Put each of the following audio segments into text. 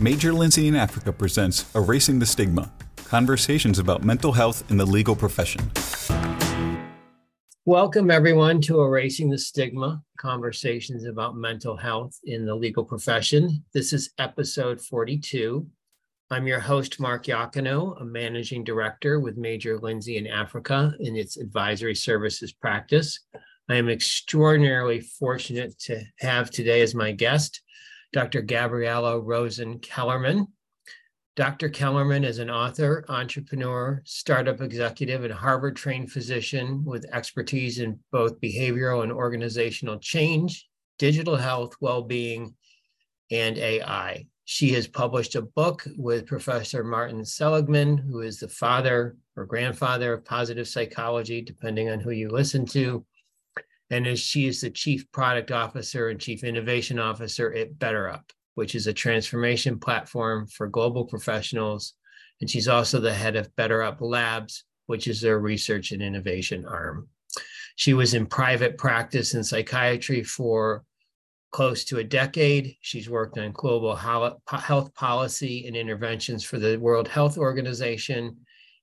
Major Lindsey in Africa presents Erasing the Stigma Conversations about Mental Health in the Legal Profession. Welcome, everyone, to Erasing the Stigma Conversations about Mental Health in the Legal Profession. This is episode 42. I'm your host, Mark Yacano, a managing director with Major Lindsey in Africa in its advisory services practice. I am extraordinarily fortunate to have today as my guest Dr. Gabriella Rosen Kellerman. Dr. Kellerman is an author, entrepreneur, startup executive, and Harvard trained physician with expertise in both behavioral and organizational change, digital health, well being, and AI. She has published a book with Professor Martin Seligman, who is the father or grandfather of positive psychology, depending on who you listen to and as she is the chief product officer and chief innovation officer at BetterUp, which is a transformation platform for global professionals. And she's also the head of BetterUp Labs, which is their research and innovation arm. She was in private practice in psychiatry for close to a decade. She's worked on global health policy and interventions for the World Health Organization,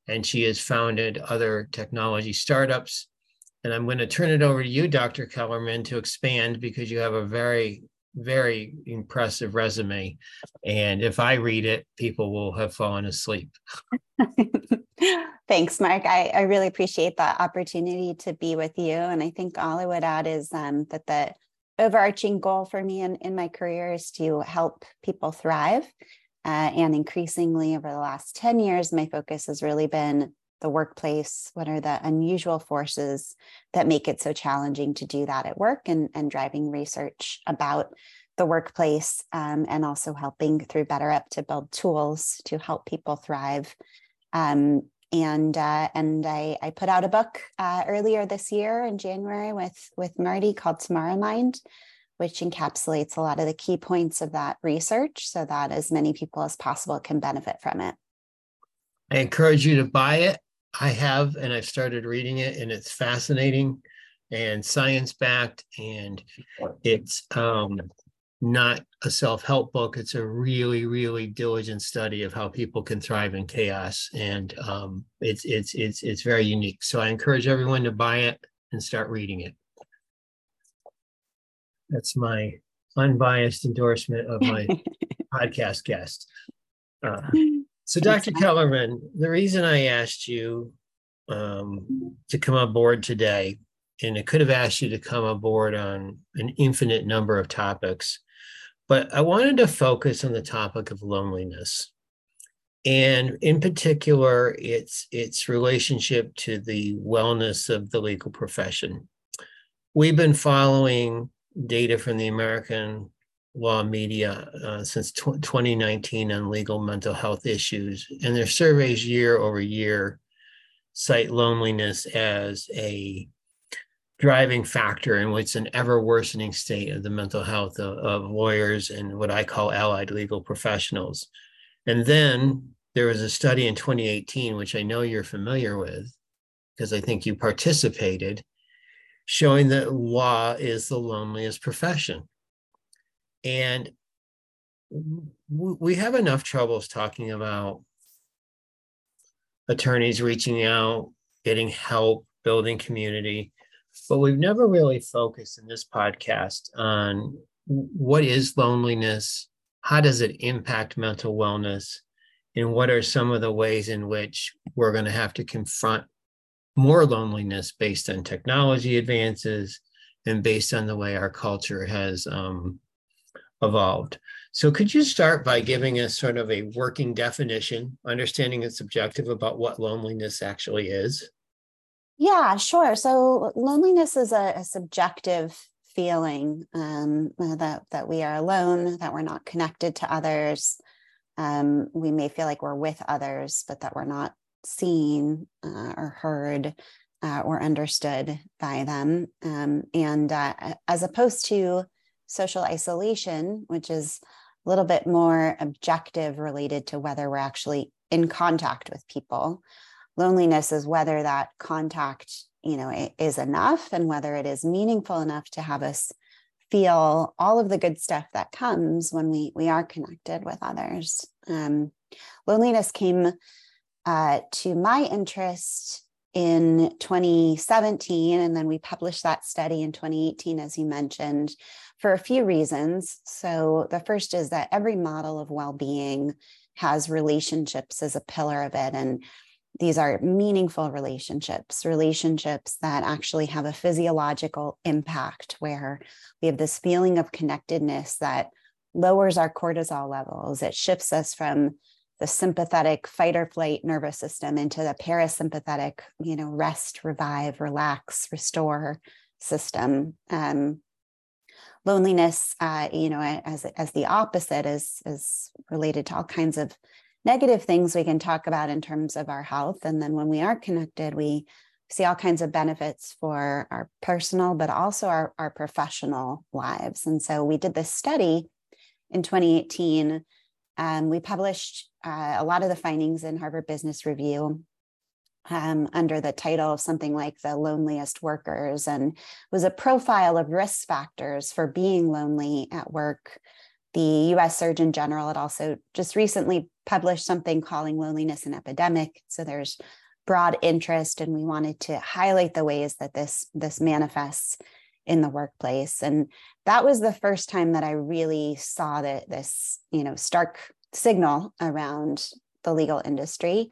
and she has founded other technology startups and I'm going to turn it over to you, Dr. Kellerman, to expand because you have a very, very impressive resume. And if I read it, people will have fallen asleep. Thanks, Mark. I, I really appreciate the opportunity to be with you. And I think all I would add is um, that the overarching goal for me in, in my career is to help people thrive. Uh, and increasingly over the last 10 years, my focus has really been the workplace? What are the unusual forces that make it so challenging to do that at work and, and driving research about the workplace um, and also helping through BetterUp to build tools to help people thrive. Um, and uh, and I, I put out a book uh, earlier this year in January with with Marty called TomorrowMind, which encapsulates a lot of the key points of that research so that as many people as possible can benefit from it. I encourage you to buy it. I have, and I've started reading it, and it's fascinating and science backed, and it's um, not a self help book. It's a really, really diligent study of how people can thrive in chaos, and um, it's it's it's it's very unique. So I encourage everyone to buy it and start reading it. That's my unbiased endorsement of my podcast guest. Uh, so, Dr. Kellerman, the reason I asked you um, to come aboard today, and I could have asked you to come aboard on an infinite number of topics, but I wanted to focus on the topic of loneliness. And in particular, its its relationship to the wellness of the legal profession. We've been following data from the American Lawyer Media uh, since 2019 on legal mental health issues, and their surveys year over year cite loneliness as a driving factor in what's an ever worsening state of the mental health of, of lawyers and what I call allied legal professionals. And then there was a study in 2018, which I know you're familiar with, because I think you participated, showing that law is the loneliest profession. And we have enough troubles talking about attorneys reaching out, getting help, building community. But we've never really focused in this podcast on what is loneliness, how does it impact mental wellness, and what are some of the ways in which we're going to have to confront more loneliness based on technology advances and based on the way our culture has um, evolved. So could you start by giving us sort of a working definition, understanding it's subjective about what loneliness actually is? Yeah, sure. So loneliness is a, a subjective feeling um, uh, that that we are alone, that we're not connected to others. Um, we may feel like we're with others, but that we're not seen uh, or heard uh, or understood by them. Um, and uh, as opposed to social isolation, which is a little bit more objective related to whether we're actually in contact with people. Loneliness is whether that contact, you know, is enough and whether it is meaningful enough to have us feel all of the good stuff that comes when we we are connected with others. Um, loneliness came uh, to my interest in 2017, and then we published that study in 2018, as you mentioned, for a few reasons. So the first is that every model of well-being has relationships as a pillar of it, and these are meaningful relationships, relationships that actually have a physiological impact where we have this feeling of connectedness that lowers our cortisol levels. It shifts us from the sympathetic fight or flight nervous system into the parasympathetic, you know, rest, revive, relax, restore system. Um, loneliness, uh, you know, as as the opposite is is related to all kinds of negative things we can talk about in terms of our health. And then when we are connected, we see all kinds of benefits for our personal, but also our, our professional lives. And so we did this study in 2018. and we published uh, a lot of the findings in Harvard Business Review um, under the title of something like the loneliest workers and was a profile of risk factors for being lonely at work the US Surgeon General had also just recently published something calling loneliness an epidemic. So there's broad interest, and we wanted to highlight the ways that this, this manifests in the workplace. And that was the first time that I really saw that this, you know, stark signal around the legal industry.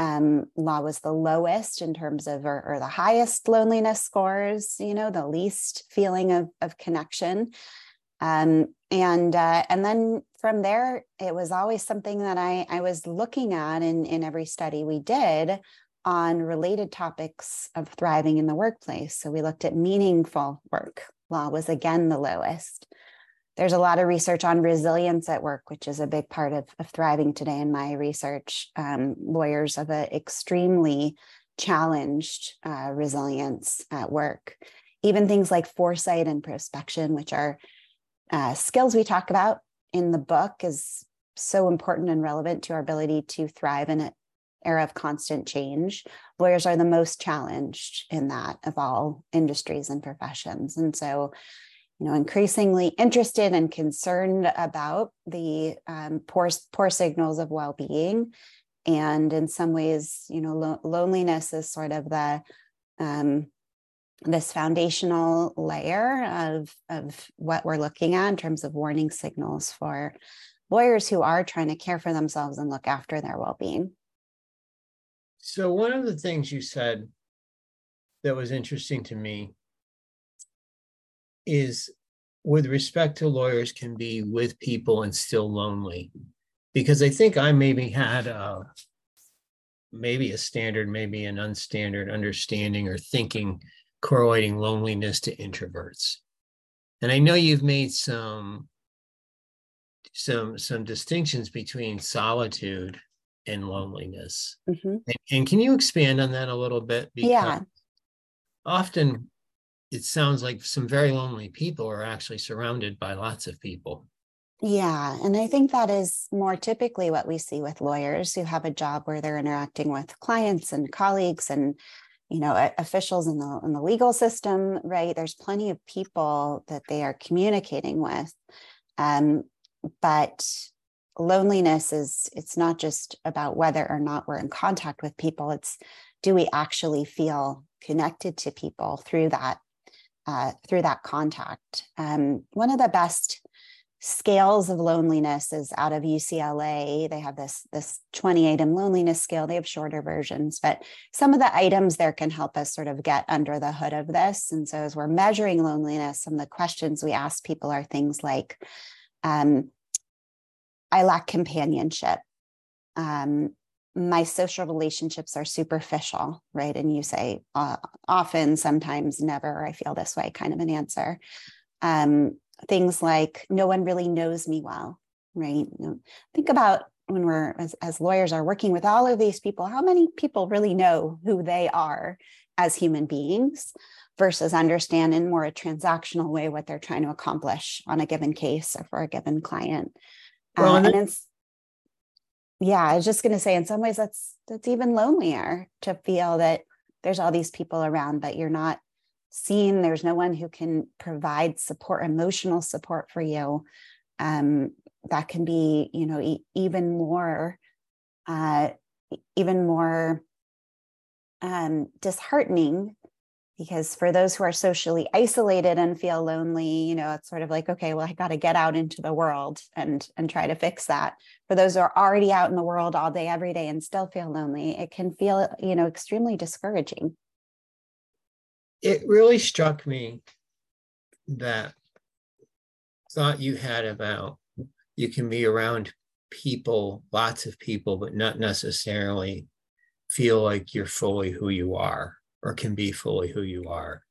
Um, law was the lowest in terms of, or, or, the highest loneliness scores, you know, the least feeling of, of connection. Um, and uh, and then from there, it was always something that I I was looking at in in every study we did on related topics of thriving in the workplace. So we looked at meaningful work. Law was again the lowest. There's a lot of research on resilience at work, which is a big part of, of thriving today in my research. Um, lawyers have an extremely challenged uh, resilience at work. Even things like foresight and prospection, which are uh, skills we talk about in the book is so important and relevant to our ability to thrive in an era of constant change. Lawyers are the most challenged in that of all industries and professions. And so, you know, increasingly interested and concerned about the um, poor, poor signals of well-being. And in some ways, you know, lo- loneliness is sort of the um, this foundational layer of, of what we're looking at in terms of warning signals for lawyers who are trying to care for themselves and look after their well-being. So one of the things you said that was interesting to me is with respect to lawyers can be with people and still lonely because i think i maybe had a maybe a standard maybe an unstandard understanding or thinking correlating loneliness to introverts. And I know you've made some some some distinctions between solitude and loneliness. Mm-hmm. And, and, can you expand on that a little bit? Because yeah. Often it sounds like some very lonely people are actually surrounded by lots of people. Yeah. And I think that is more typically what we see with lawyers who have a job where they're interacting with clients and colleagues and you know officials in the in the legal system right there's plenty of people that they are communicating with um, but loneliness is it's not just about whether or not we're in contact with people it's do we actually feel connected to people through that uh, through that contact um, one of the best scales of loneliness is out of UCLA. They have this this 20 item loneliness scale. They have shorter versions, but some of the items there can help us sort of get under the hood of this. And so as we're measuring loneliness, some of the questions we ask people are things like, um, I lack companionship. Um, my social relationships are superficial, right? And you say uh, often, sometimes, never, I feel this way kind of an answer. Um, things like no one really knows me well, right? Think about when we're as, as lawyers are working with all of these people, how many people really know who they are as human beings versus understand in more a transactional way what they're trying to accomplish on a given case or for a given client. Well, uh, and it's yeah, I was just going to say, in some ways, that's that's even lonelier to feel that there's all these people around, but you're not seen. There's no one who can provide support emotional support for you. Um, that can be you know e- even more uh, even more um, disheartening because for those who are socially isolated and feel lonely you know it's sort of like okay well i got to get out into the world and and try to fix that. For those who are already out in the world all day every day and still feel lonely it can feel you know extremely discouraging. It really struck me that thought you had about you can be around people lots of people but not necessarily feel like you're fully who you are or can be fully who you are.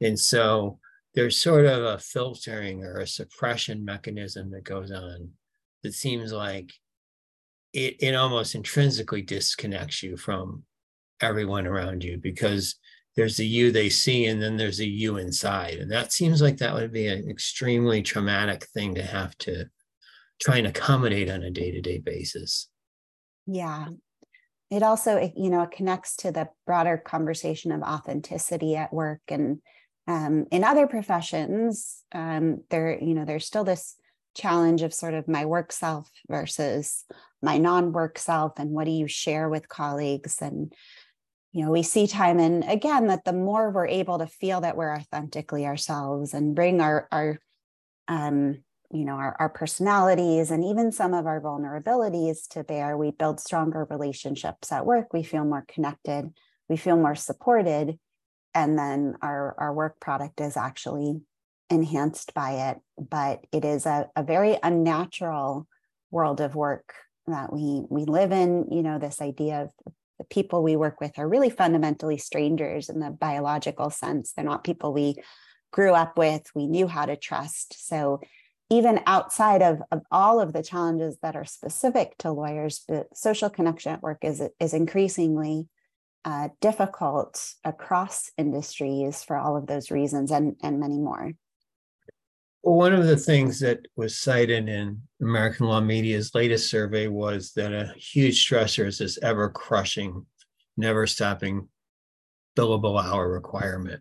And so there's sort of a filtering or a suppression mechanism that goes on that seems like it, it almost intrinsically disconnects you from everyone around you because there's the you they see and then there's a you inside. And that seems like that would be an extremely traumatic thing to have to try and accommodate on a day to day basis. Yeah, it also you know it connects to the broader conversation of authenticity at work and um, in other professions um, there you know there's still this challenge of sort of my work self versus my non-work self and what do you share with colleagues? And you know we see time and again that the more we're able to feel that we're authentically ourselves and bring our our um, you know our, our personalities and even some of our vulnerabilities to bear. We build stronger relationships at work. We feel more connected. We feel more supported. And then our our work product is actually enhanced by it. But it is a, a very unnatural world of work that we we live in. You know this idea of the people we work with are really fundamentally strangers in the biological sense. They're not people we grew up with. We knew how to trust. So even outside of, of all of the challenges that are specific to lawyers, the social connection at work is, is increasingly uh, difficult across industries for all of those reasons and, and many more. One of the things that was cited in American Lawyer Media's latest survey was that a huge stressor is this ever crushing, never stopping billable hour requirement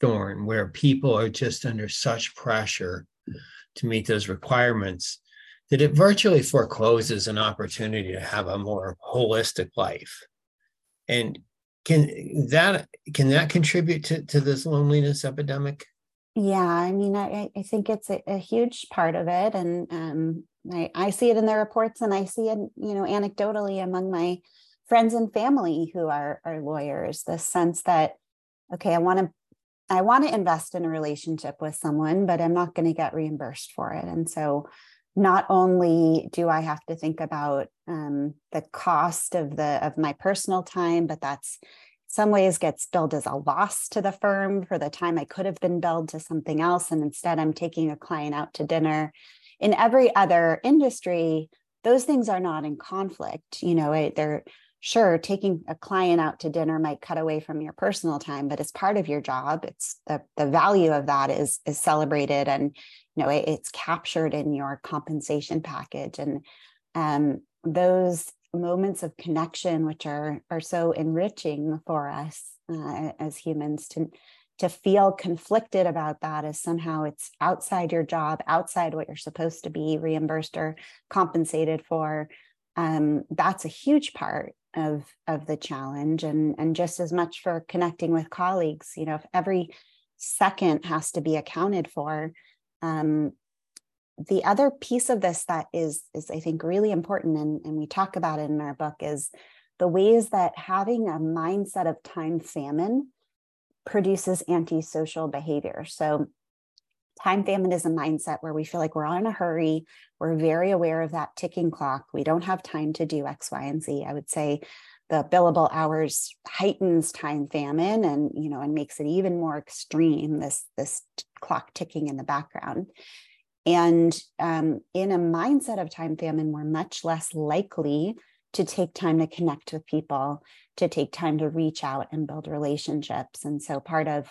thorn where people are just under such pressure to meet those requirements that it virtually forecloses an opportunity to have a more holistic life. And can that can that contribute to, to this loneliness epidemic? Yeah i mean i, I think it's a, a huge part of it. And um, I, I see it in the reports and i see it you know anecdotally among my friends and family who are are lawyers the sense that okay i want to I want to invest in a relationship with someone, but I'm not going to get reimbursed for it. And so, not only do I have to think about um, the cost of the of my personal time, but that's some ways gets billed as a loss to the firm for the time I could have been billed to something else, and instead I'm taking a client out to dinner. In every other industry, those things are not in conflict. You know, they're sure taking a client out to dinner might cut away from your personal time but it's part of your job it's the, the value of that is is celebrated and you know it, it's captured in your compensation package. And um, those moments of connection which are are so enriching for us uh, as humans to to feel conflicted about that as somehow it's outside your job outside what you're supposed to be reimbursed or compensated for um, that's a huge part of of the challenge. And and just as much for connecting with colleagues you know if every second has to be accounted for um, the other piece of this that is is i think really important and, and we talk about it in our book is the ways that having a mindset of time famine produces antisocial behavior. So time famine is a mindset where we feel like we're all in a hurry. We're very aware of that ticking clock. We don't have time to do X, Y, and Z. I would say the billable hours heightens time famine and you know and makes it even more extreme this this clock ticking in the background and um, in a mindset of time famine we're much less likely to take time to connect with people to take time to reach out and build relationships and so part of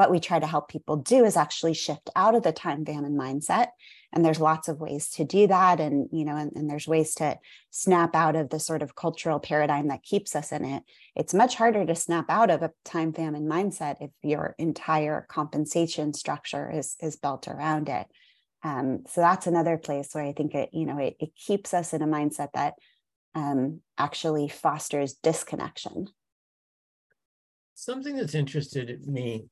what we try to help people do is actually shift out of the time famine mindset. And there's lots of ways to do that. And you know and, and, there's ways to snap out of the sort of cultural paradigm that keeps us in it. It's much harder to snap out of a time famine mindset if your entire compensation structure is is built around it. Um, so that's another place where i think it you know it, it keeps us in a mindset that um, actually fosters disconnection. Something that's interested me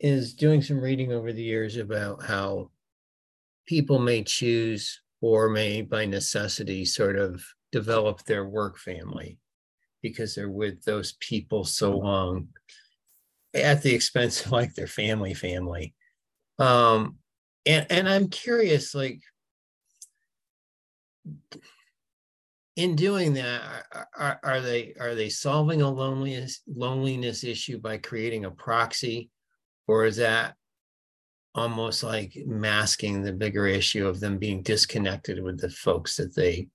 is doing some reading over the years about how people may choose or may by necessity sort of develop their work family because they're with those people so long at the expense of like their family family. Um and and i'm curious like in doing that are, are they are they solving a loneliness loneliness issue by creating a proxy or is that almost like masking the bigger issue of them being disconnected with the folks that they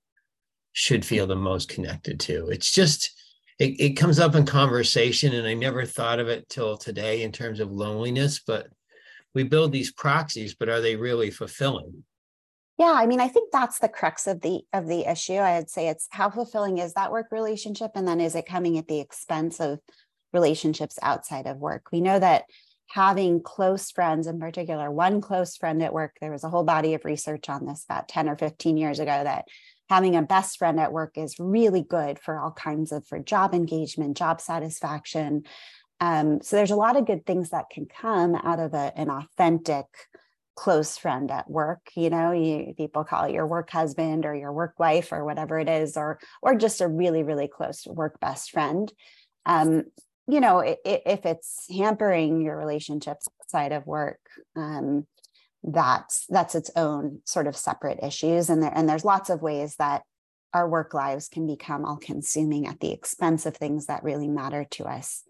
should feel the most connected to? It's just it, it comes up in conversation and i never thought of it till today in terms of loneliness but we build these proxies but are they really fulfilling? Yeah i mean i think that's the crux of the of the issue. I'd say it's how fulfilling is that work relationship and then is it coming at the expense of relationships outside of work? We know that having close friends, in particular, one close friend at work. There was a whole body of research on this about 10 or 15 years ago that having a best friend at work is really good for all kinds of for job engagement, job satisfaction. Um, so there's a lot of good things that can come out of a, an authentic close friend at work you know you, people call it your work husband or your work wife or whatever it is or or just a really really close work best friend um, you know, if it's hampering your relationships outside of work, um, that's that's its own sort of separate issues. And there and there's lots of ways that our work lives can become all consuming at the expense of things that really matter to us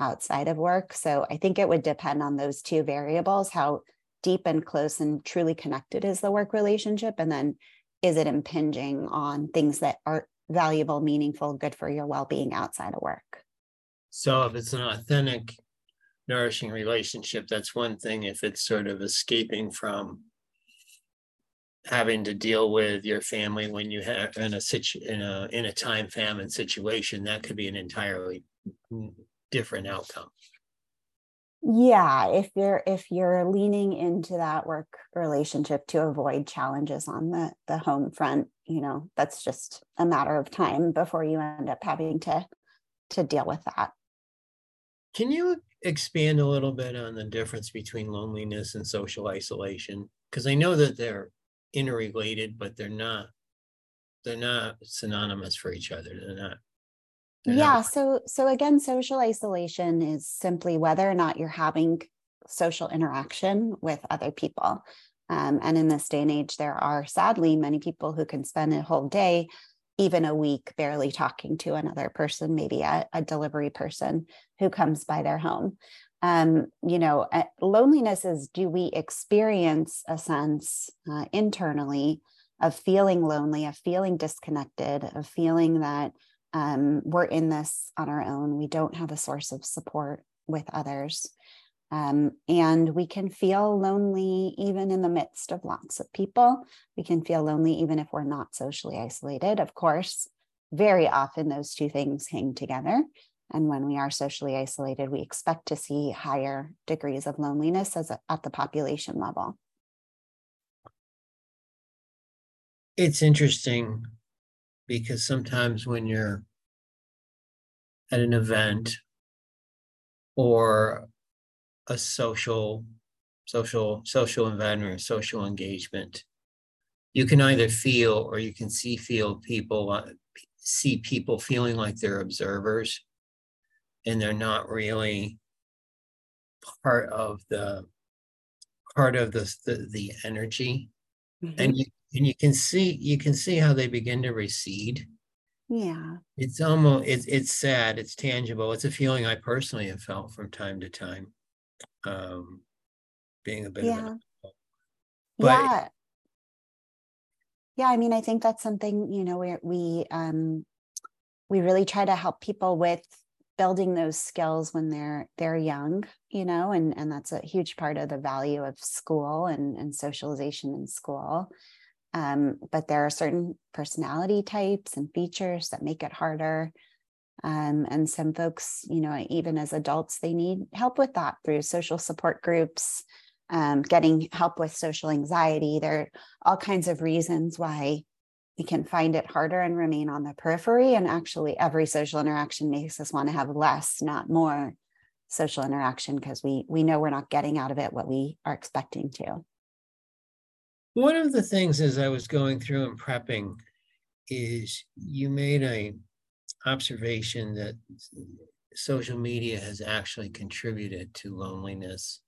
outside of work. So I think it would depend on those two variables, how deep and close and truly connected is the work relationship, and then is it impinging on things that are valuable, meaningful, good for your well-being outside of work. So if it's an authentic, nourishing relationship, that's one thing. If it's sort of escaping from having to deal with your family when you have in a situ in a in a time famine situation, that could be an entirely different outcome. Yeah, if you're if you're leaning into that work relationship to avoid challenges on the the home front, you know, that's just a matter of time before you end up having to to deal with that. Can you expand a little bit on the difference between loneliness and social isolation? Because I know that they're interrelated, but they're not they're not synonymous for each other. They're not. They're yeah. Not... So so again, social isolation is simply whether or not you're having social interaction with other people. Um, and in this day and age, there are sadly many people who can spend a whole day even a week barely talking to another person, maybe a, a delivery person who comes by their home. Um, you know, uh, loneliness is do we experience a sense uh, internally of feeling lonely, of feeling disconnected, of feeling that um, we're in this on our own, we don't have a source of support with others. Um, and we can feel lonely even in the midst of lots of people. We can feel lonely even if we're not socially isolated. Of course, very often those two things hang together. And when we are socially isolated, we expect to see higher degrees of loneliness as a, at the population level. It's interesting because sometimes when you're at an event or a social social social environment social engagement. You can either feel or you can see feel people uh, see people feeling like they're observers and they're not really part of the part of the the, the energy. Mm-hmm. and you and you can see you can see how they begin to recede. Yeah. It's almost it's it's sad. It's tangible. It's a feeling i personally have felt from time to time um, being a bit yeah. of an but yeah. Yeah i mean i think that's something you know where we um we really try to help people with building those skills when they're they're young you know and and that's a huge part of the value of school and and socialization in school. Um, but there are certain personality types and features that make it harder um, and some folks you know even as adults they need help with that through social support groups um, getting help with social anxiety there are all kinds of reasons why we can find it harder and remain on the periphery. And actually, every social interaction makes us want to have less, not more social interaction because we we know we're not getting out of it what we are expecting to. One of the things as I was going through and prepping is you made a observation that social media has actually contributed to loneliness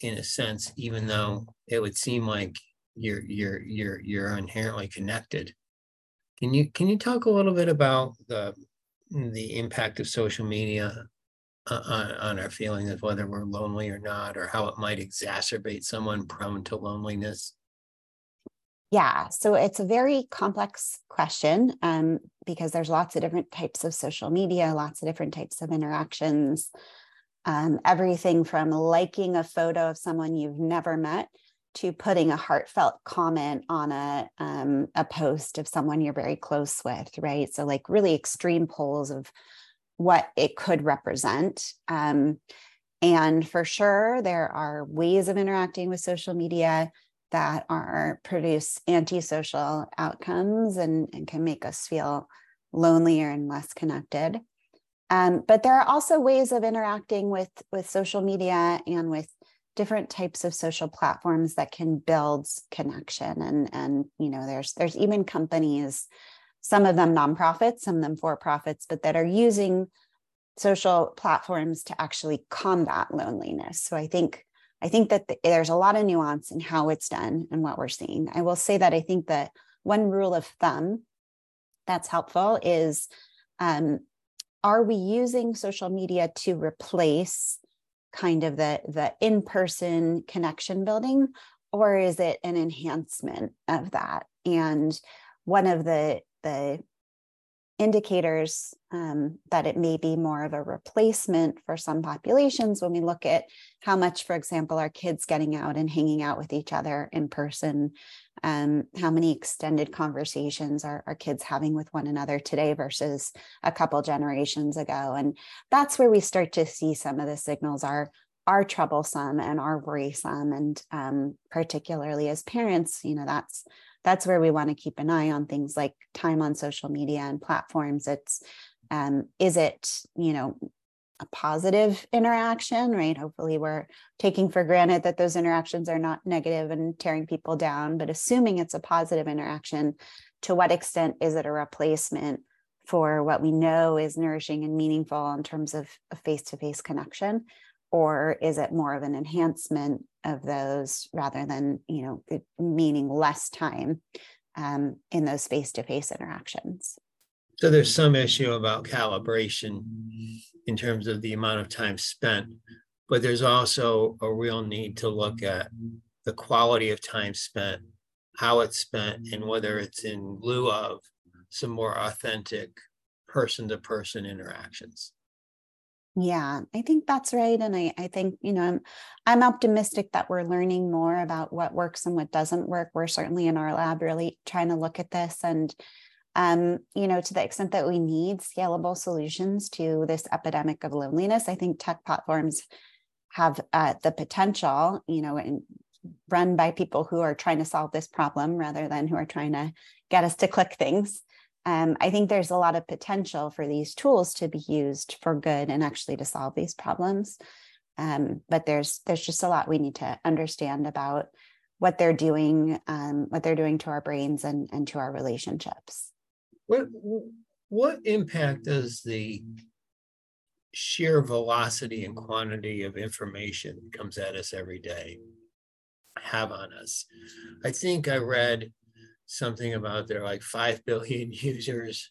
in a sense, even though it would seem like you're you're you're you're inherently connected. Can you can you talk a little bit about the the impact of social media on, on our feeling of whether we're lonely or not, or how it might exacerbate someone prone to loneliness? Yeah, so it's a very complex question um, because there's lots of different types of social media, lots of different types of interactions. Um, everything from liking a photo of someone you've never met to putting a heartfelt comment on a um, a post of someone you're very close with, right? So like really extreme poles of what it could represent. Um, and for sure, there are ways of interacting with social media that are produce antisocial outcomes and, and can make us feel lonelier and less connected. Um, but there are also ways of interacting with with social media and with different types of social platforms that can build connection and and you know there's there's even companies some of them nonprofits some of them for profits but that are using social platforms to actually combat loneliness so i think i think that the, there's a lot of nuance in how it's done and what we're seeing. I will say that i think that one rule of thumb that's helpful is um, are we using social media to replace kind of the the in-person connection building or is it an enhancement of that? And one of the the indicators um, that it may be more of a replacement for some populations when we look at how much, for example, are kids getting out and hanging out with each other in person, um, how many extended conversations are, are kids having with one another today versus a couple generations ago. And that's where we start to see some of the signals are are troublesome and are worrisome and um, particularly as parents you know that's that's where we want to keep an eye on things like time on social media and platforms. It's um, is it you know a positive interaction right? Hopefully we're taking for granted that those interactions are not negative and tearing people down but assuming it's a positive interaction to what extent is it a replacement for what we know is nourishing and meaningful in terms of a face-to-face connection? Or is it more of an enhancement of those rather than you know meaning less time um, in those face-to-face interactions. So there's some issue about calibration in terms of the amount of time spent but there's also a real need to look at the quality of time spent how it's spent and whether it's in lieu of some more authentic person-to-person interactions yeah, I think that's right. And I, I think, you know, I'm I'm optimistic that we're learning more about what works and what doesn't work. We're certainly in our lab really trying to look at this and um, you know, to the extent that we need scalable solutions to this epidemic of loneliness, I think tech platforms have uh, the potential, you know, and run by people who are trying to solve this problem rather than who are trying to get us to click things um, I think there's a lot of potential for these tools to be used for good and actually to solve these problems. Um, but there's there's just a lot we need to understand about what they're doing, um, what they're doing to our brains and, and to our relationships. What what impact does the sheer velocity and quantity of information that comes at us every day have on us? I think I read something about there are like 5 billion users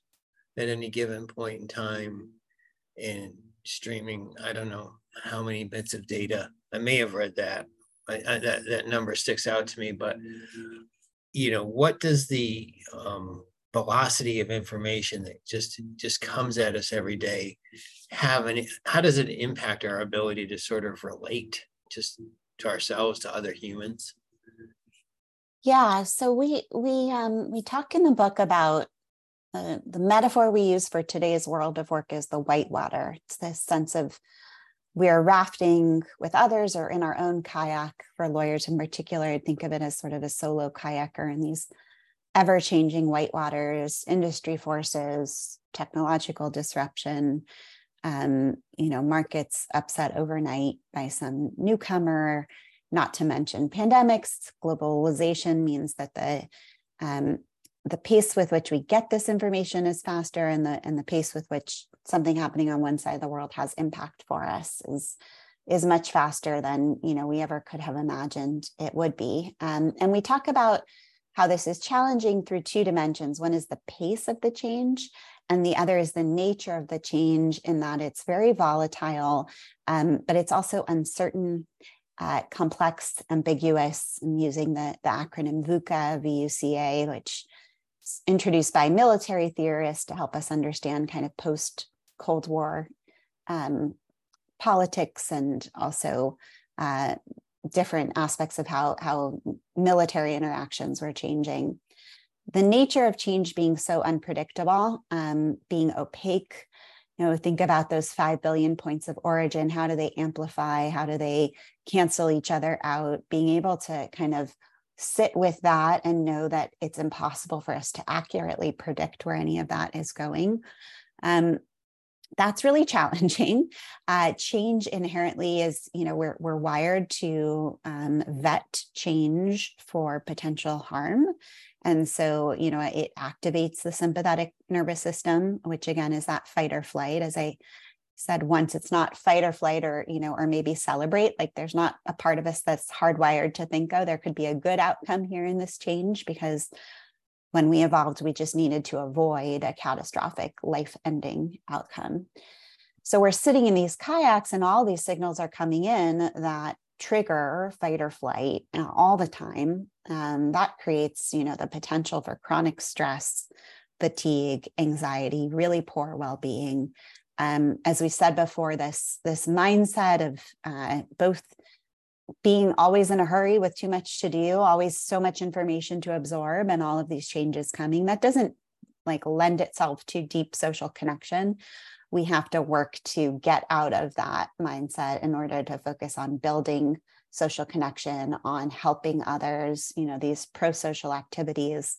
at any given point in time and streaming. I don't know how many bits of data. I may have read that. I, I, that, that number sticks out to me but you know what does the um, velocity of information that just just comes at us every day have any how does it impact our ability to sort of relate just to ourselves to other humans yeah so we we um we talk in the book about uh, the metaphor we use for today's world of work is the whitewater it's this sense of we're rafting with others or in our own kayak for lawyers in particular i think of it as sort of a solo kayaker in these ever changing whitewaters, industry forces, technological disruption, um, you know, markets upset overnight by some newcomer, not to mention pandemics. Globalization means that the um, the pace with which we get this information is faster, and the and the pace with which something happening on one side of the world has impact for us is is much faster than you know we ever could have imagined it would be. Um, and we talk about how this is challenging through two dimensions. One is the pace of the change, and the other is the nature of the change, in that it's very volatile, um, but it's also uncertain, uh, complex, ambiguous. I'm using the, the acronym VUCA, VUCA, which is introduced by military theorists to help us understand kind of post Cold War um, politics and also uh, different aspects of how how military interactions were changing the nature of change being so unpredictable um, being opaque you know think about those 5 billion points of origin how do they amplify how do they cancel each other out being able to kind of sit with that and know that it's impossible for us to accurately predict where any of that is going um, that's really challenging. Uh, change inherently is, you know, we're, we're wired to um, vet change for potential harm. And so, you know, it activates the sympathetic nervous system, which again is that fight or flight. As I said once, it's not fight or flight or, you know, or maybe celebrate. Like there's not a part of us that's hardwired to think, oh, there could be a good outcome here in this change because when we evolved, we just needed to avoid a catastrophic life ending outcome. So we're sitting in these kayaks, and all these signals are coming in that trigger fight or flight uh, all the time. Um, that creates, you know, the potential for chronic stress, fatigue, anxiety, really poor well-being. Um, as we said before, this this mindset of uh, both being always in a hurry with too much to do, always so much information to absorb, and all of these changes coming, that doesn't like lend itself to deep social connection. We have to work to get out of that mindset in order to focus on building social connection, on helping others. You know, these pro social activities,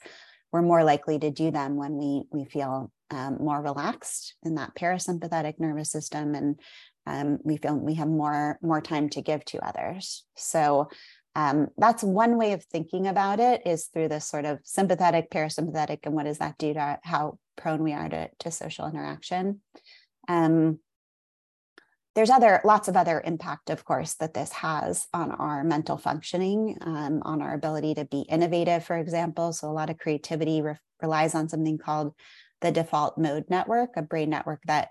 we're more likely to do them when we we feel um, more relaxed in that parasympathetic nervous system and um, we feel we have more more time to give to others so um, that's one way of thinking about it is through this sort of sympathetic parasympathetic and what does that do to how prone we are to, to social interaction um, there's other lots of other impact of course that this has on our mental functioning um, on our ability to be innovative for example so a lot of creativity re- relies on something called the default mode network a brain network that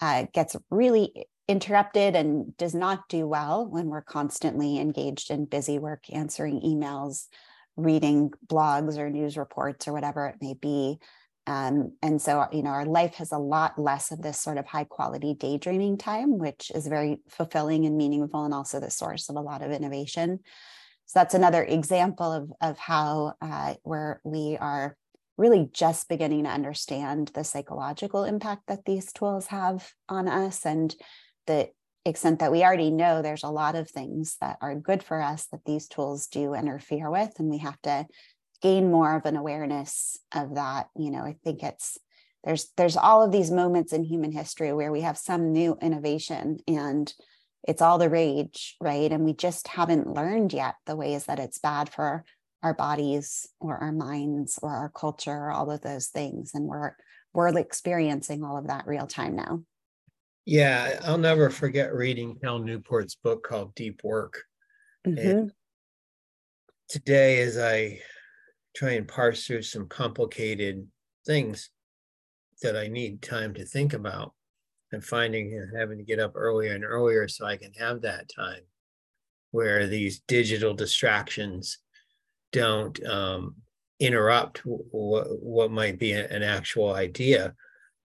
uh, gets really interrupted and does not do well when we're constantly engaged in busy work, answering emails, reading blogs or news reports or whatever it may be. Um, and so, you know, our life has a lot less of this sort of high quality daydreaming time, which is very fulfilling and meaningful, and also the source of a lot of innovation. So that's another example of, of how uh, where we are really just beginning to understand the psychological impact that these tools have on us and the extent that we already know there's a lot of things that are good for us that these tools do interfere with and we have to gain more of an awareness of that you know i think it's there's there's all of these moments in human history where we have some new innovation and it's all the rage right and we just haven't learned yet the ways that it's bad for our bodies or our minds or our culture or all of those things and we're we're experiencing all of that real time now yeah, I'll never forget reading Cal Newport's book called Deep Work. Mm-hmm. And today, as I try and parse through some complicated things that I need time to think about, I'm finding and having to get up earlier and earlier so I can have that time where these digital distractions don't um, interrupt what, what might be an actual idea.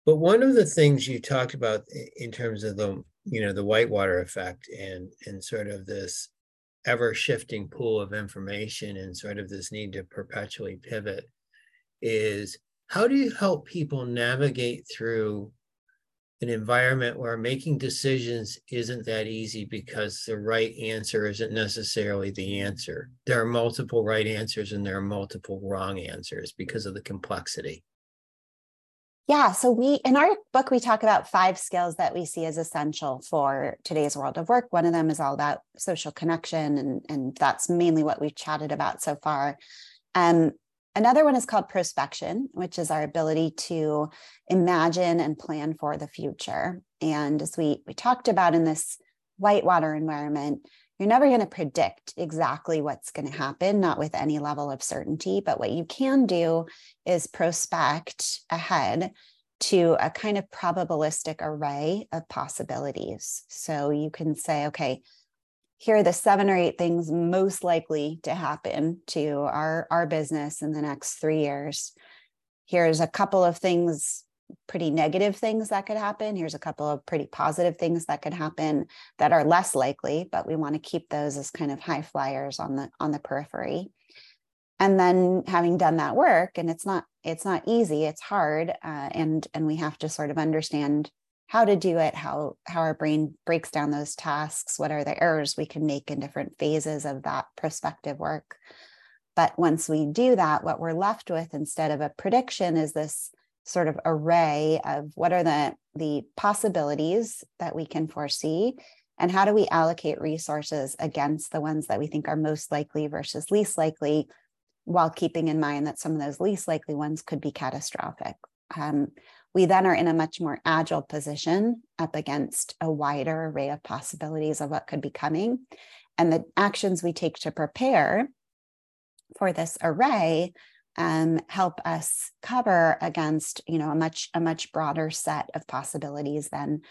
But one of the things you talked about in terms of the, you know, the whitewater effect and and sort of this ever shifting pool of information and sort of this need to perpetually pivot is how do you help people navigate through an environment where making decisions isn't that easy because the right answer isn't necessarily the answer. There are multiple right answers and there are multiple wrong answers because of the complexity. Yeah, so we in our book we talk about five skills that we see as essential for today's world of work. One of them is all about social connection and and that's mainly what we've chatted about so far. Um, Another one is called prospection, which is our ability to imagine and plan for the future. And as we, we talked about in this whitewater environment, you're never going to predict exactly what's going to happen, not with any level of certainty. But what you can do is prospect ahead to a kind of probabilistic array of possibilities. So you can say, okay, here are the seven or eight things most likely to happen to our, our business in the next three years. Here's a couple of things, pretty negative things that could happen. Here's a couple of pretty positive things that could happen that are less likely, but we want to keep those as kind of high flyers on the on the periphery. And then having done that work, and it's not it's not easy, it's hard, uh, and and we have to sort of understand how to do it, how how our brain breaks down those tasks, what are the errors we can make in different phases of that prospective work. But once we do that, what we're left with instead of a prediction is this sort of array of what are the the possibilities that we can foresee and how do we allocate resources against the ones that we think are most likely versus least likely while keeping in mind that some of those least likely ones could be catastrophic um, we then are in a much more agile position up against a wider array of possibilities of what could be coming. And the actions we take to prepare for this array um, help us cover against you know a much a much broader set of possibilities than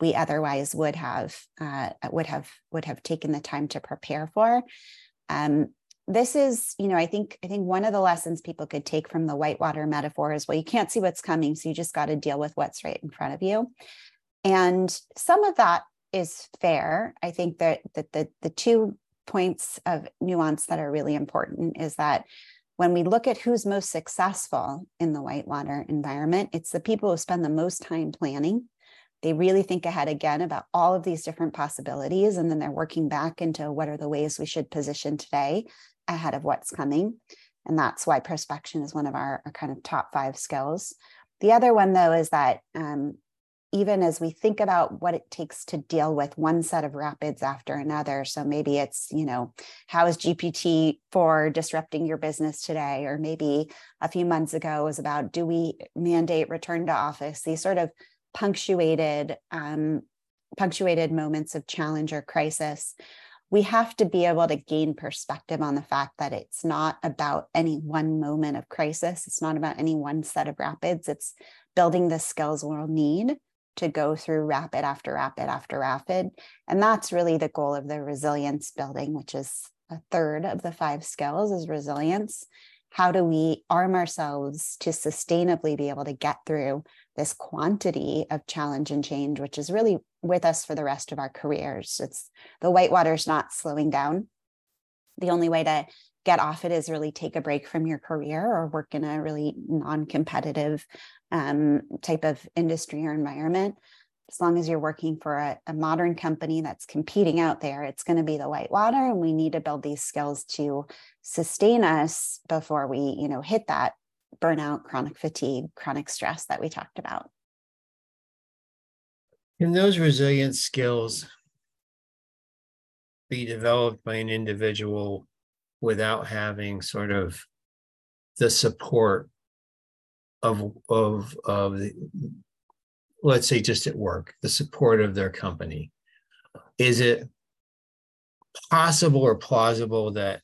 we otherwise would have uh, would have would have taken the time to prepare for. Um, this is you know i think i think one of the lessons people could take from the whitewater metaphor is well you can't see what's coming so you just got to deal with what's right in front of you and some of that is fair i think that, that the, the two points of nuance that are really important is that when we look at who's most successful in the whitewater environment it's the people who spend the most time planning they really think ahead again about all of these different possibilities and then they're working back into what are the ways we should position today ahead of what's coming. And that's why prospection is one of our, our kind of top five skills. The other one, though, is that um, even as we think about what it takes to deal with one set of rapids after another, so maybe it's, you know, how is GPT for disrupting your business today? Or maybe a few months ago was about do we mandate return to office? These sort of punctuated um, punctuated moments of challenge or crisis we have to be able to gain perspective on the fact that it's not about any one moment of crisis. It's not about any one set of rapids. It's building the skills we'll need to go through rapid after rapid after rapid. And that's really the goal of the resilience building, which is a third of the five skills is resilience. How do we arm ourselves to sustainably be able to get through this quantity of challenge and change, which is really with us for the rest of our careers. It's the whitewater is not slowing down. The only way to get off it is really take a break from your career or work in a really non-competitive um, type of industry or environment. As long as you're working for a, a modern company that's competing out there, it's going to be the white water, and we need to build these skills to sustain us before we, you know, hit that burnout, chronic fatigue, chronic stress that we talked about. Can those resilience skills be developed by an individual without having sort of the support of of of the, let's say just at work, the support of their company? Is it possible or plausible that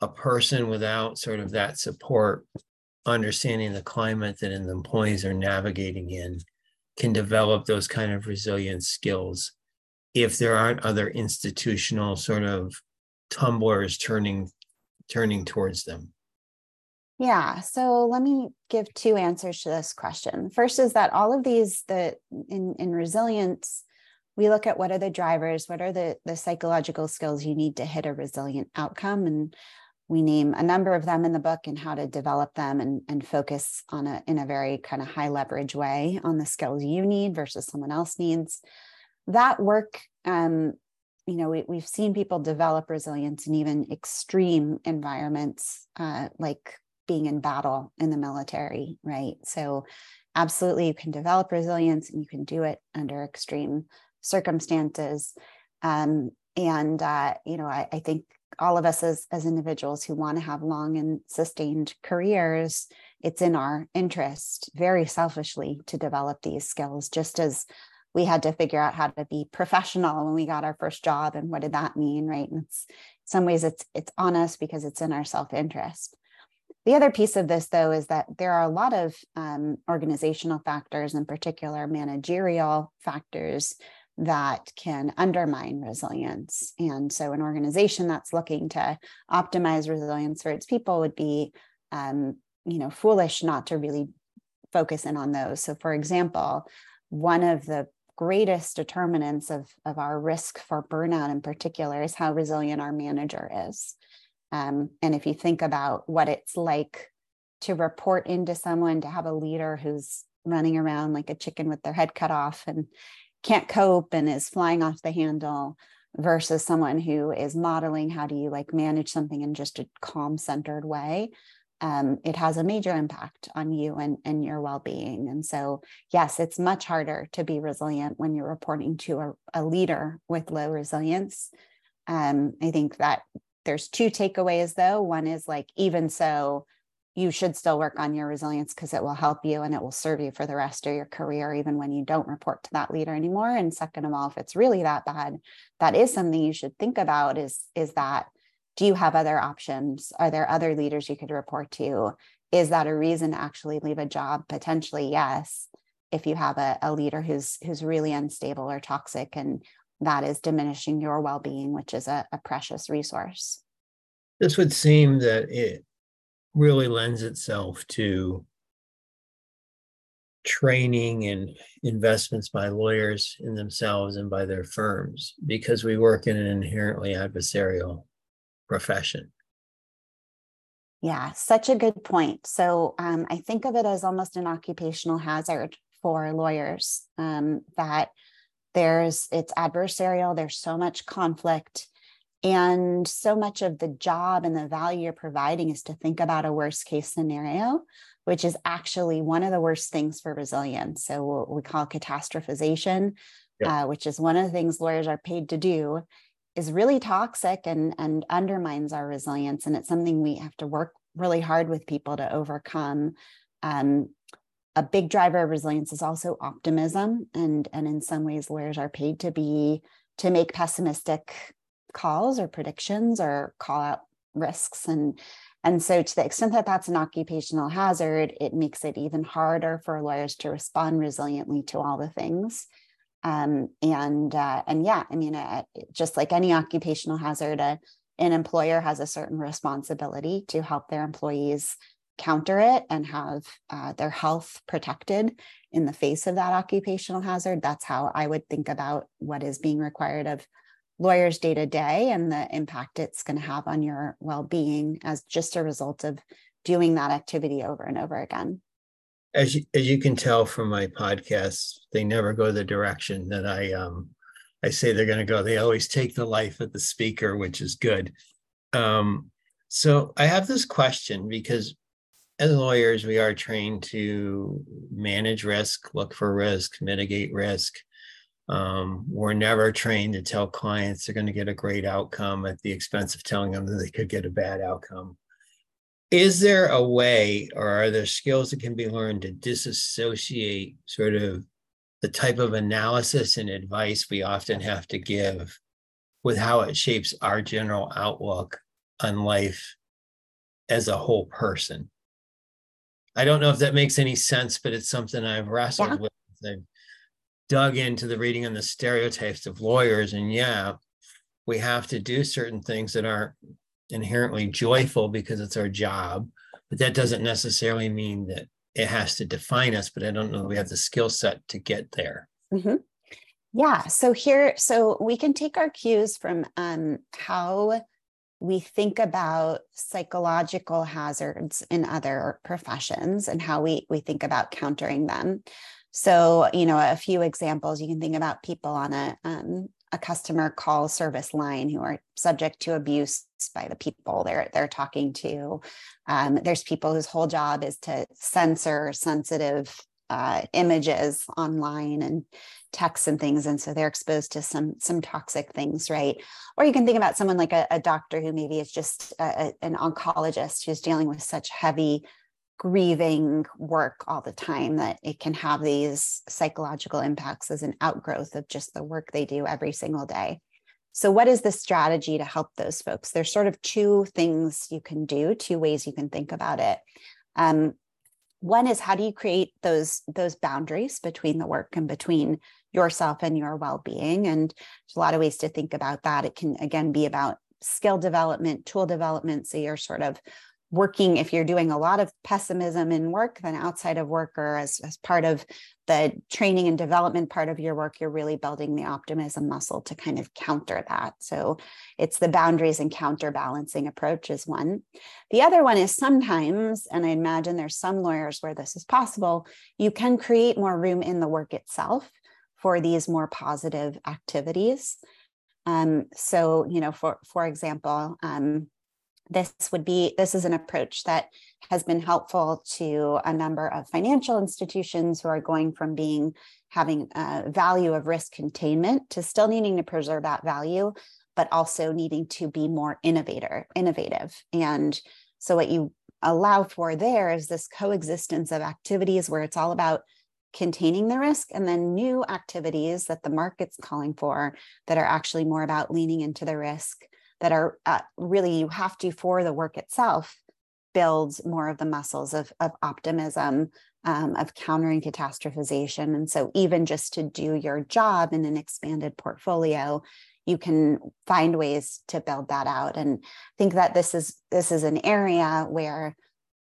a person without sort of that support understanding the climate that the employees are navigating in can develop those kind of resilience skills if there aren't other institutional sort of tumblers turning turning towards them Yeah, so let me give two answers to this question. First is that all of these the in in resilience we look at what are the drivers, what are the the psychological skills you need to hit a resilient outcome and we name a number of them in the book and how to develop them and, and focus on a in a very kind of high leverage way on the skills you need versus someone else needs that work um, you know we, we've seen people develop resilience in even extreme environments uh, like being in battle in the military right so absolutely you can develop resilience and you can do it under extreme circumstances um, and uh, you know I, I think all of us as, as individuals who want to have long and sustained careers, it's in our interest very selfishly to develop these skills, just as we had to figure out how to be professional when we got our first job and what did that mean, right? And it's, in some ways it's it's on us because it's in our self-interest. The other piece of this, though, is that there are a lot of um, organizational factors, in particular managerial factors, that can undermine resilience. And so, an organization that's looking to optimize resilience for its people would be, um, you know, foolish not to really focus in on those. So, for example, one of the greatest determinants of, of our risk for burnout in particular is how resilient our manager is. Um, and if you think about what it's like to report into someone, to have a leader who's running around like a chicken with their head cut off and can't cope and is flying off the handle versus someone who is modeling how do you like manage something in just a calm centered way um, it has a major impact on you and, and your well-being. And so yes it's much harder to be resilient when you're reporting to a, a leader with low resilience. Um, i think that there's two takeaways though one is like even so you should still work on your resilience because it will help you and it will serve you for the rest of your career, even when you don't report to that leader anymore. And second of all, if it's really that bad, that is something you should think about is, is that do you have other options? Are there other leaders you could report to? Is that a reason to actually leave a job? Potentially, yes. If you have a, a leader who's who's really unstable or toxic and that is diminishing your well-being, which is a, a precious resource. This would seem that it really lends itself to training and investments by lawyers in themselves and by their firms because we work in an inherently adversarial profession. Yeah, such a good point. So um, I think of it as almost an occupational hazard for lawyers um, that there's it's adversarial, there's so much conflict and so much of the job and the value you're providing is to think about a worst case scenario, which is actually one of the worst things for resilience. So, what we call catastrophization, yeah. uh, which is one of the things lawyers are paid to do, is really toxic and, and undermines our resilience. And it's something we have to work really hard with people to overcome. Um, a big driver of resilience is also optimism. And, and in some ways, lawyers are paid to be to make pessimistic calls or predictions or call out risks and and so to the extent that that's an occupational hazard it makes it even harder for lawyers to respond resiliently to all the things um, and uh, and yeah i mean uh, just like any occupational hazard uh, an employer has a certain responsibility to help their employees counter it and have uh, their health protected in the face of that occupational hazard that's how i would think about what is being required of lawyers day to day and the impact it's going to have on your well-being as just a result of doing that activity over and over again. As you, as you can tell from my podcasts they never go the direction that i um i say they're going to go. They always take the life of the speaker which is good. Um so i have this question because as lawyers we are trained to manage risk look for risk mitigate risk um, we're never trained to tell clients they're going to get a great outcome at the expense of telling them that they could get a bad outcome. Is there a way, or are there skills that can be learned to disassociate sort of the type of analysis and advice we often have to give with how it shapes our general outlook on life as a whole person? I don't know if that makes any sense, but it's something I've wrestled yeah. with. I've dug into the reading on the stereotypes of lawyers. And yeah, we have to do certain things that aren't inherently joyful because it's our job. but that doesn't necessarily mean that it has to define us. But I don't know that we have the skill set to get there. Mm-hmm. Yeah. So here, so we can take our cues from um, how we think about psychological hazards in other professions and how we we think about countering them. So, you know, a few examples you can think about people on a um, a customer call service line who are subject to abuse by the people they're they're talking to. Um, there's people whose whole job is to censor sensitive uh, images online and texts and things, and so they're exposed to some some toxic things, right? Or you can think about someone like a, a doctor who maybe is just a, an oncologist who's dealing with such heavy grieving work all the time that it can have these psychological impacts as an outgrowth of just the work they do every single day. So, what is the strategy to help those folks? There's sort of two things you can do, two ways you can think about it. Um, one is how do you create those those boundaries between the work and between yourself and your well-being and there's a lot of ways to think about that. It can again be about skill development tool development. So you're sort of working if you're doing a lot of pessimism in work then outside of work or as, as part of the training and development part of your work you're really building the optimism muscle to kind of counter that. So it's the boundaries and counterbalancing approach is one. The other one is sometimes and i imagine there's some lawyers where this is possible you can create more room in the work itself for these more positive activities. Um, so you know for for example um, this would be this is an approach that has been helpful to a number of financial institutions who are going from being having a value of risk containment to still needing to preserve that value but also needing to be more innovator innovative. And so what you allow for there is this coexistence of activities where it's all about containing the risk and then new activities that the market's calling for that are actually more about leaning into the risk that are uh, really you have to for the work itself build more of the muscles of, of optimism um, of countering catastrophization. And so even just to do your job in an expanded portfolio you can find ways to build that out. And think that this is this is an area where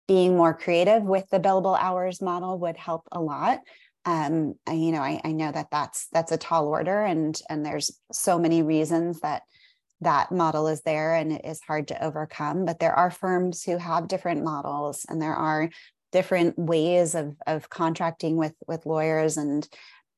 being more creative with the billable hours model would help a lot um, I, you know I, I know that that's that's a tall order and and there's so many reasons that that model is there and it is hard to overcome. But there are firms who have different models and there are different ways of, of contracting with, with lawyers and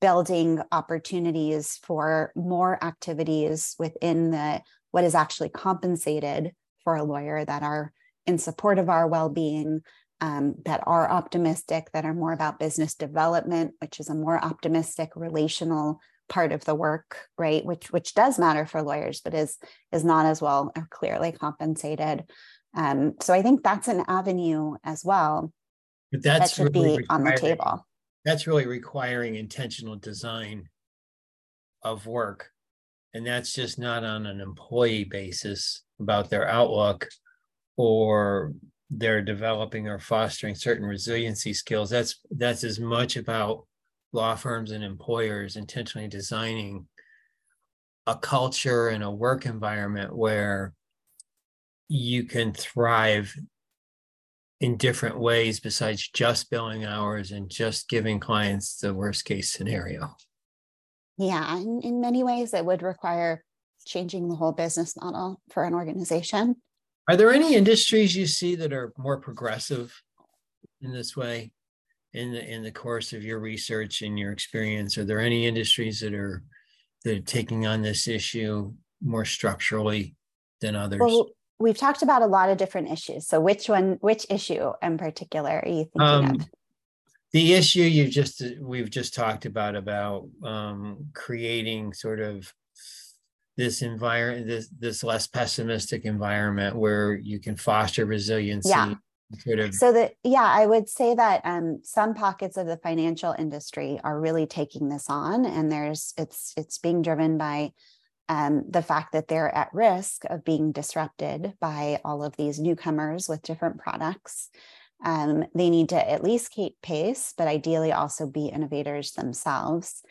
building opportunities for more activities within the what is actually compensated for a lawyer that are in support of our well-being um, that are optimistic that are more about business development which is a more optimistic relational part of the work right? Which which does matter for lawyers but is is not as well or clearly compensated. Um, so i think that's an avenue as well but that's that should really be on the table. that's really requiring intentional design of work. And that's just not on an employee basis about their outlook or they're developing or fostering certain resiliency skills that's that's as much about law firms and employers intentionally designing a culture and a work environment where you can thrive in different ways besides just billing hours and just giving clients the worst case scenario. Yeah, in, in many ways, it would require changing the whole business model for an organization. Are there any industries you see that are more progressive in this way? in the in the course of your research and your experience? Are there any industries that are that are taking on this issue more structurally than others? Well, we've talked about a lot of different issues. So which one which issue in particular are you thinking um, of? the issue you just we've just talked about about um, creating sort of this environment this this less pessimistic environment where you can foster resiliency yeah. so that yeah i would say that um, some pockets of the financial industry are really taking this on and there's it's it's being driven by um, the fact that they're at risk of being disrupted by all of these newcomers with different products. Um, they need to at least keep pace but ideally also be innovators themselves.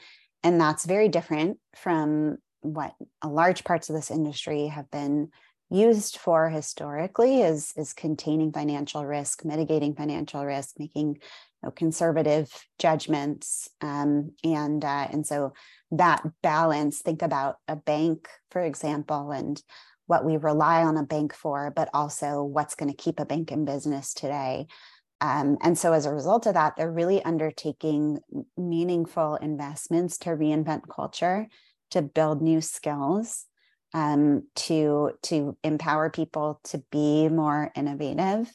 And that's very different from what large parts of this industry have been used for historically is is containing financial risk, mitigating financial risk, making you know, conservative judgments, um, and uh, and so that balance. Think about a bank, for example, and what we rely on a bank for, but also what's going to keep a bank in business today. Um, and so, as a result of that, they're really undertaking meaningful investments to reinvent culture, to build new skills, um, to to empower people to be more innovative.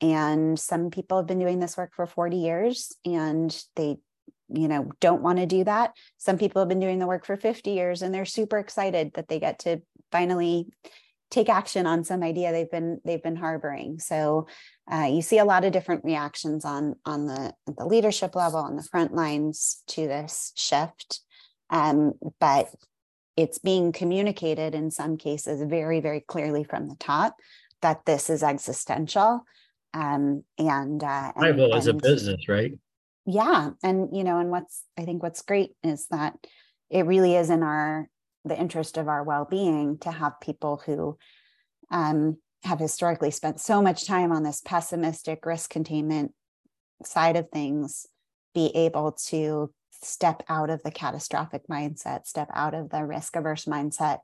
And some people have been doing this work for 40 years, and they, you know, don't want to do that. Some people have been doing the work for 50 years, and they're super excited that they get to finally take action on some idea they've been they've been harboring. So uh, you see a lot of different reactions on on the the leadership level on the front lines to this shift, um, but it's being communicated in some cases very very clearly from the top that this is existential um, and uh, and, as a business, right? Yeah, and you know, and what's I think what's great is that it really is in our the interest of our well-being to have people who um, have historically spent so much time on this pessimistic risk containment side of things be able to step out of the catastrophic mindset step out of the risk averse mindset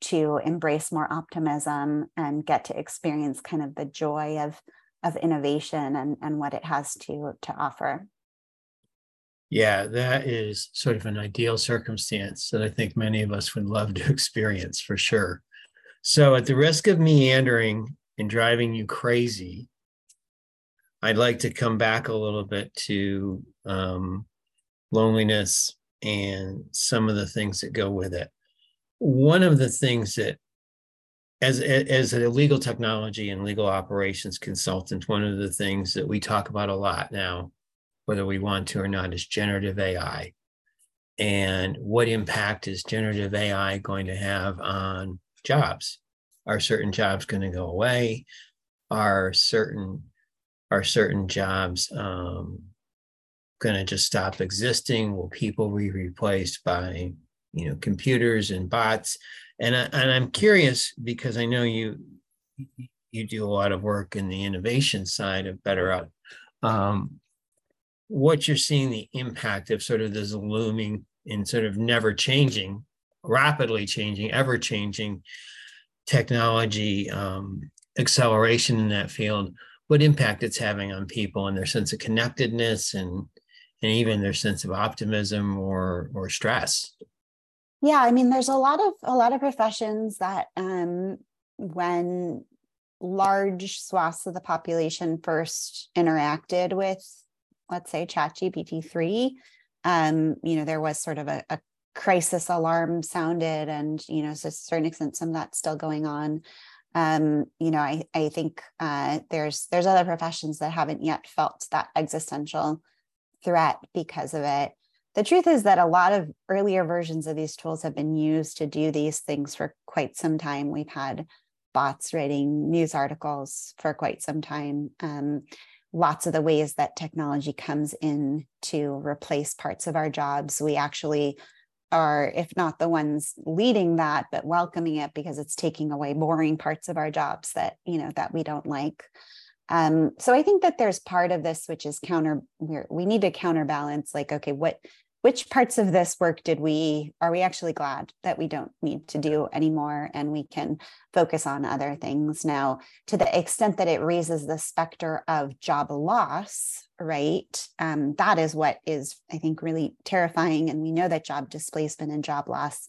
to embrace more optimism and get to experience kind of the joy of of innovation and and what it has to to offer yeah, that is sort of an ideal circumstance that I think many of us would love to experience for sure. So, at the risk of meandering and driving you crazy, I'd like to come back a little bit to um, loneliness and some of the things that go with it. One of the things that, as as a legal technology and legal operations consultant, one of the things that we talk about a lot now whether we want to or not, is generative AI. And what impact is generative AI going to have on jobs? Are certain jobs going to go away? Are certain are certain jobs um, going to just stop existing? Will people be replaced by you know computers and bots? And I, and I'm curious because I know you you do a lot of work in the innovation side of BetterUp. Um, what you're seeing the impact of sort of this looming and sort of never changing, rapidly changing, ever changing technology um, acceleration in that field, what impact it's having on people and their sense of connectedness and and even their sense of optimism or or stress. Yeah, I mean, there's a lot of a lot of professions that um, when large swaths of the population first interacted with let's say ChatGPT 3, um, you know, there was sort of a, a crisis alarm sounded and, you know, to a certain extent, some of that's still going on. Um, you know, I, I think uh, there's there's other professions that haven't yet felt that existential threat because of it. The truth is that a lot of earlier versions of these tools have been used to do these things for quite some time. We've had bots writing news articles for quite some time. Um, lots of the ways that technology comes in to replace parts of our jobs. We actually are, if not the ones leading that, but welcoming it because it's taking away boring parts of our jobs that, you know, that we don't like. Um, so I think that there's part of this which is counter. we need to counterbalance, like, okay, what which parts of this work did we are we actually glad that we don't need to do anymore and we can focus on other things now to the extent that it raises the specter of job loss right um, that is what is i think really terrifying and we know that job displacement and job loss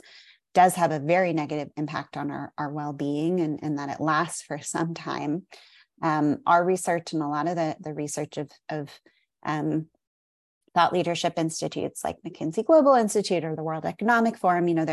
does have a very negative impact on our, our well-being and, and that it lasts for some time um, our research and a lot of the, the research of, of um, thought leadership institutes like McKinsey Global Institute or the World Economic Forum, you know,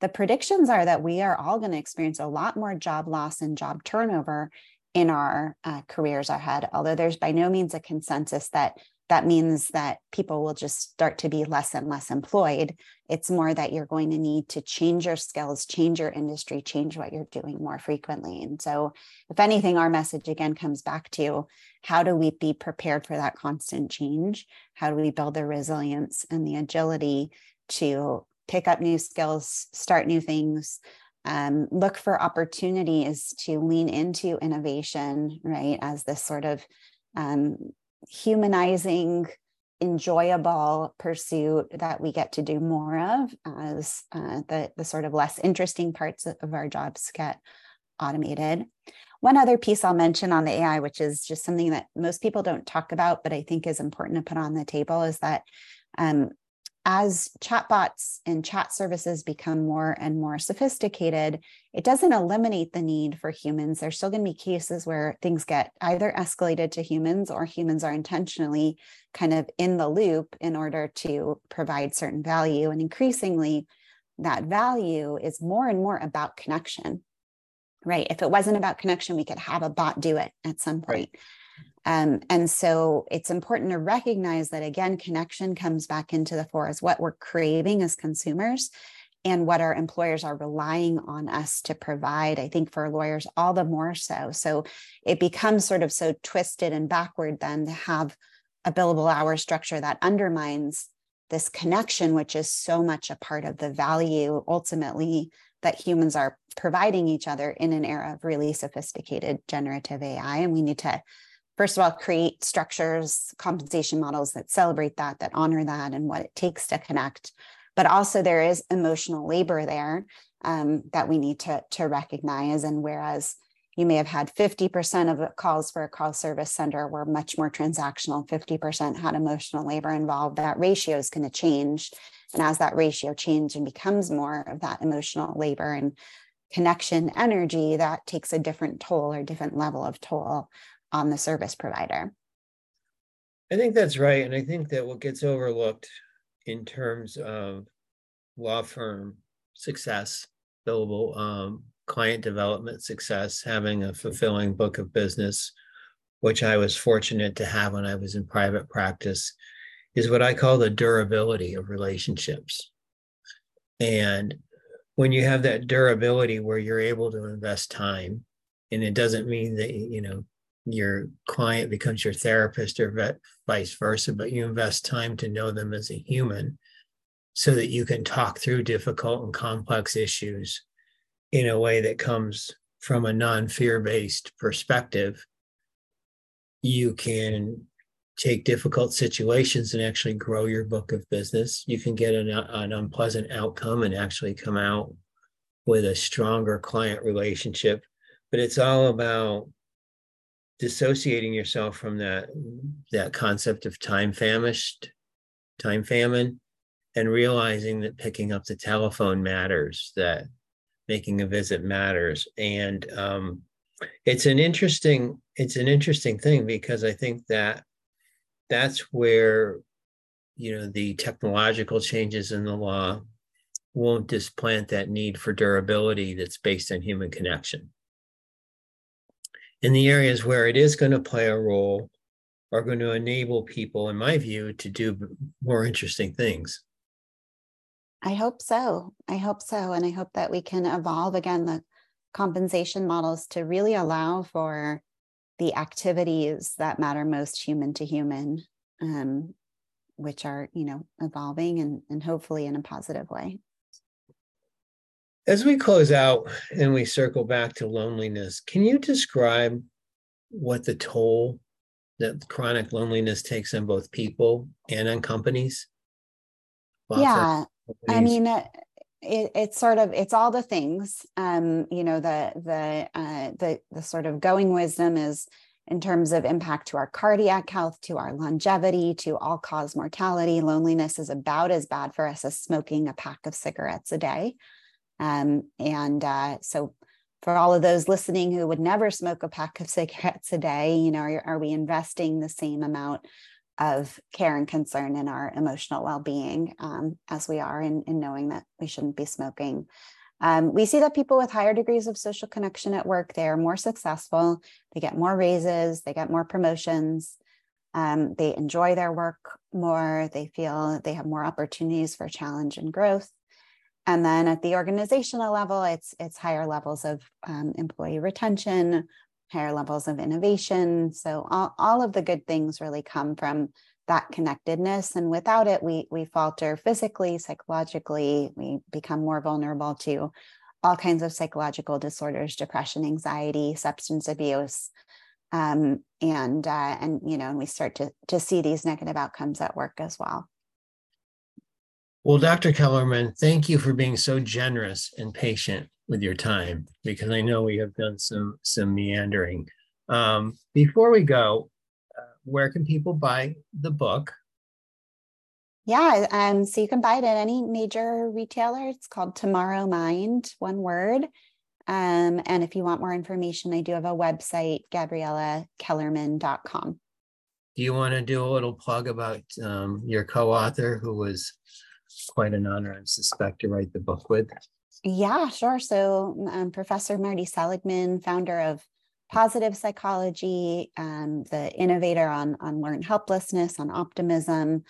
the predictions are that we are all going to experience a lot more job loss and job turnover in our uh, careers ahead although there's by no means a consensus that that means that people will just start to be less and less employed. It's more that you're going to need to change your skills, change your industry, change what you're doing more frequently. And so, if anything, our message again comes back to how do we be prepared for that constant change? How do we build the resilience and the agility to pick up new skills, start new things, um, look for opportunities to lean into innovation, right, as this sort of um, humanizing, enjoyable pursuit that we get to do more of as uh, the, the sort of less interesting parts of our jobs get automated. One other piece I'll mention on the AI, which is just something that most people don't talk about, but I think is important to put on the table, is that um, as chatbots and chat services become more and more sophisticated, it doesn't eliminate the need for humans. There's still going to be cases where things get either escalated to humans or humans are intentionally kind of in the loop in order to provide certain value. And increasingly, that value is more and more about connection, right? If it wasn't about connection, we could have a bot do it at some point. Right. Um, and so it's important to recognize that again, connection comes back into the fore as what we're craving as consumers and what our employers are relying on us to provide. I think for lawyers, all the more so. So it becomes sort of so twisted and backward then to have a billable hour structure that undermines this connection, which is so much a part of the value ultimately that humans are providing each other in an era of really sophisticated generative AI. And we need to first of all create structures compensation models that celebrate that that honor that and what it takes to connect. But also there is emotional labor there um, that we need to, to recognize. And whereas you may have had 50% of calls for a call service center were much more transactional 50% had emotional labor involved that ratio is going to change. And as that ratio changes and becomes more of that emotional labor and connection energy that takes a different toll or different level of toll on the service provider. I think that's right. And I think that what gets overlooked in terms of law firm success, billable um, client development success, having a fulfilling book of business, which I was fortunate to have when I was in private practice, is what I call the durability of relationships. And when you have that durability where you're able to invest time, and it doesn't mean that, you know, your client becomes your therapist or vice versa, but you invest time to know them as a human so that you can talk through difficult and complex issues in a way that comes from a non fear based perspective. You can take difficult situations and actually grow your book of business. You can get an, an unpleasant outcome and actually come out with a stronger client relationship. But it's all about dissociating yourself from that that concept of time famished time famine and realizing that picking up the telephone matters that making a visit matters. And um, it's an interesting it's an interesting thing because i think that that's where you know the technological changes in the law won't displant that need for durability that's based on human connection in the areas where it is going to play a role are going to enable people, in my view, to do more interesting things. I hope so. I hope so. And I hope that we can evolve again the compensation models to really allow for the activities that matter most human to human, um, which are, you know, evolving and, and hopefully in a positive way. As we close out and we circle back to loneliness, can you describe what the toll that chronic loneliness takes on both people and on companies? yeah, companies? I mean, it, it's sort of it's all the things. Um, you know, the the uh, the the sort of going wisdom is in terms of impact to our cardiac health, to our longevity, to all cause mortality. Loneliness is about as bad for us as smoking a pack of cigarettes a day. Um, and uh, so, for all of those listening who would never smoke a pack of cigarettes a day, you know, are, are we investing the same amount of care and concern in our emotional well-being um, as we are in, in knowing that we shouldn't be smoking? Um, we see that people with higher degrees of social connection at work, they are more successful, they get more raises, they get more promotions, um, they enjoy their work more, they feel they have more opportunities for challenge and growth. And then at the organizational level, it's it's higher levels of um, employee retention, higher levels of innovation. So all, all of the good things really come from that connectedness. And without it, we we falter physically, psychologically, we become more vulnerable to all kinds of psychological disorders, depression, anxiety, substance abuse. Um, and uh, and you know, and we start to to see these negative outcomes at work as well. Well, Dr. Kellerman, thank you for being so generous and patient with your time because I know we have done some some meandering. Um, before we go, uh, where can people buy the book? Yeah, um, so you can buy it at any major retailer. It's called TomorrowMind, one word. Um, and if you want more information, I do have a website, GabriellaKellerman.com. Do you want to do a little plug about um, your co-author, who was quite an honor, I suspect, to write the book with? Yeah, sure. So um, Professor Marty Seligman, founder of Positive Psychology, um, the innovator on, on learned helplessness, on optimism,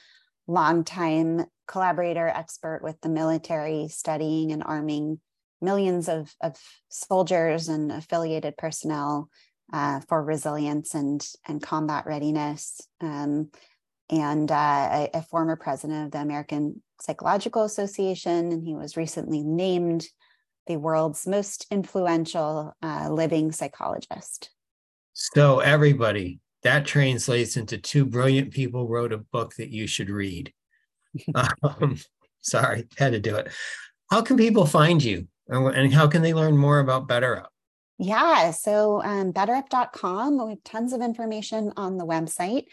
longtime collaborator, expert with the military, studying and arming millions of, of soldiers and affiliated personnel uh, for resilience and, and combat readiness. Um, and uh, a, a, former president of the American Psychological Association, and he was recently named the world's most influential uh, living psychologist. So, everybody, that translates into two brilliant people wrote a book that you should read. um, sorry, had to do it. How can people find you and how can they learn more about BetterUp? Yeah, so um, betterup.com, we have tons of information on the website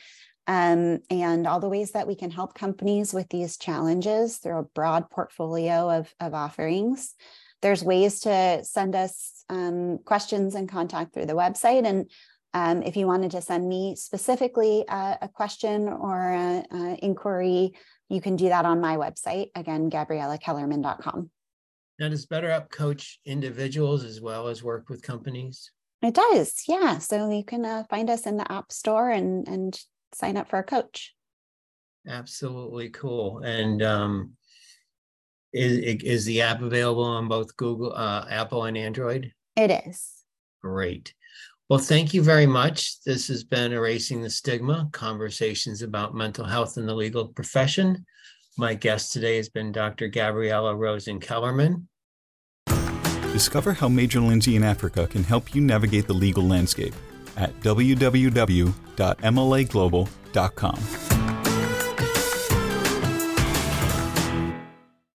um, and all the ways that we can help companies with these challenges through a broad portfolio of, of offerings. There's ways to send us um, questions and contact through the website. And um, if you wanted to send me specifically uh, a question or an inquiry, you can do that on my website, again, GabriellaKellerman.com. Now, does BetterUp coach individuals as well as work with companies? It does, yeah. So you can uh, find us in the App Store and and sign up for a coach. Absolutely cool. And um, is is the app available on both Google, uh, Apple, and Android? It is. Great. Well, thank you very much. This has been Erasing the Stigma Conversations about Mental Health in the Legal Profession. My guest today has been Dr. Gabriella Rosen Kellerman. Discover how Major, Lindsey & Africa can help you navigate the legal landscape at www.mlaglobal.com.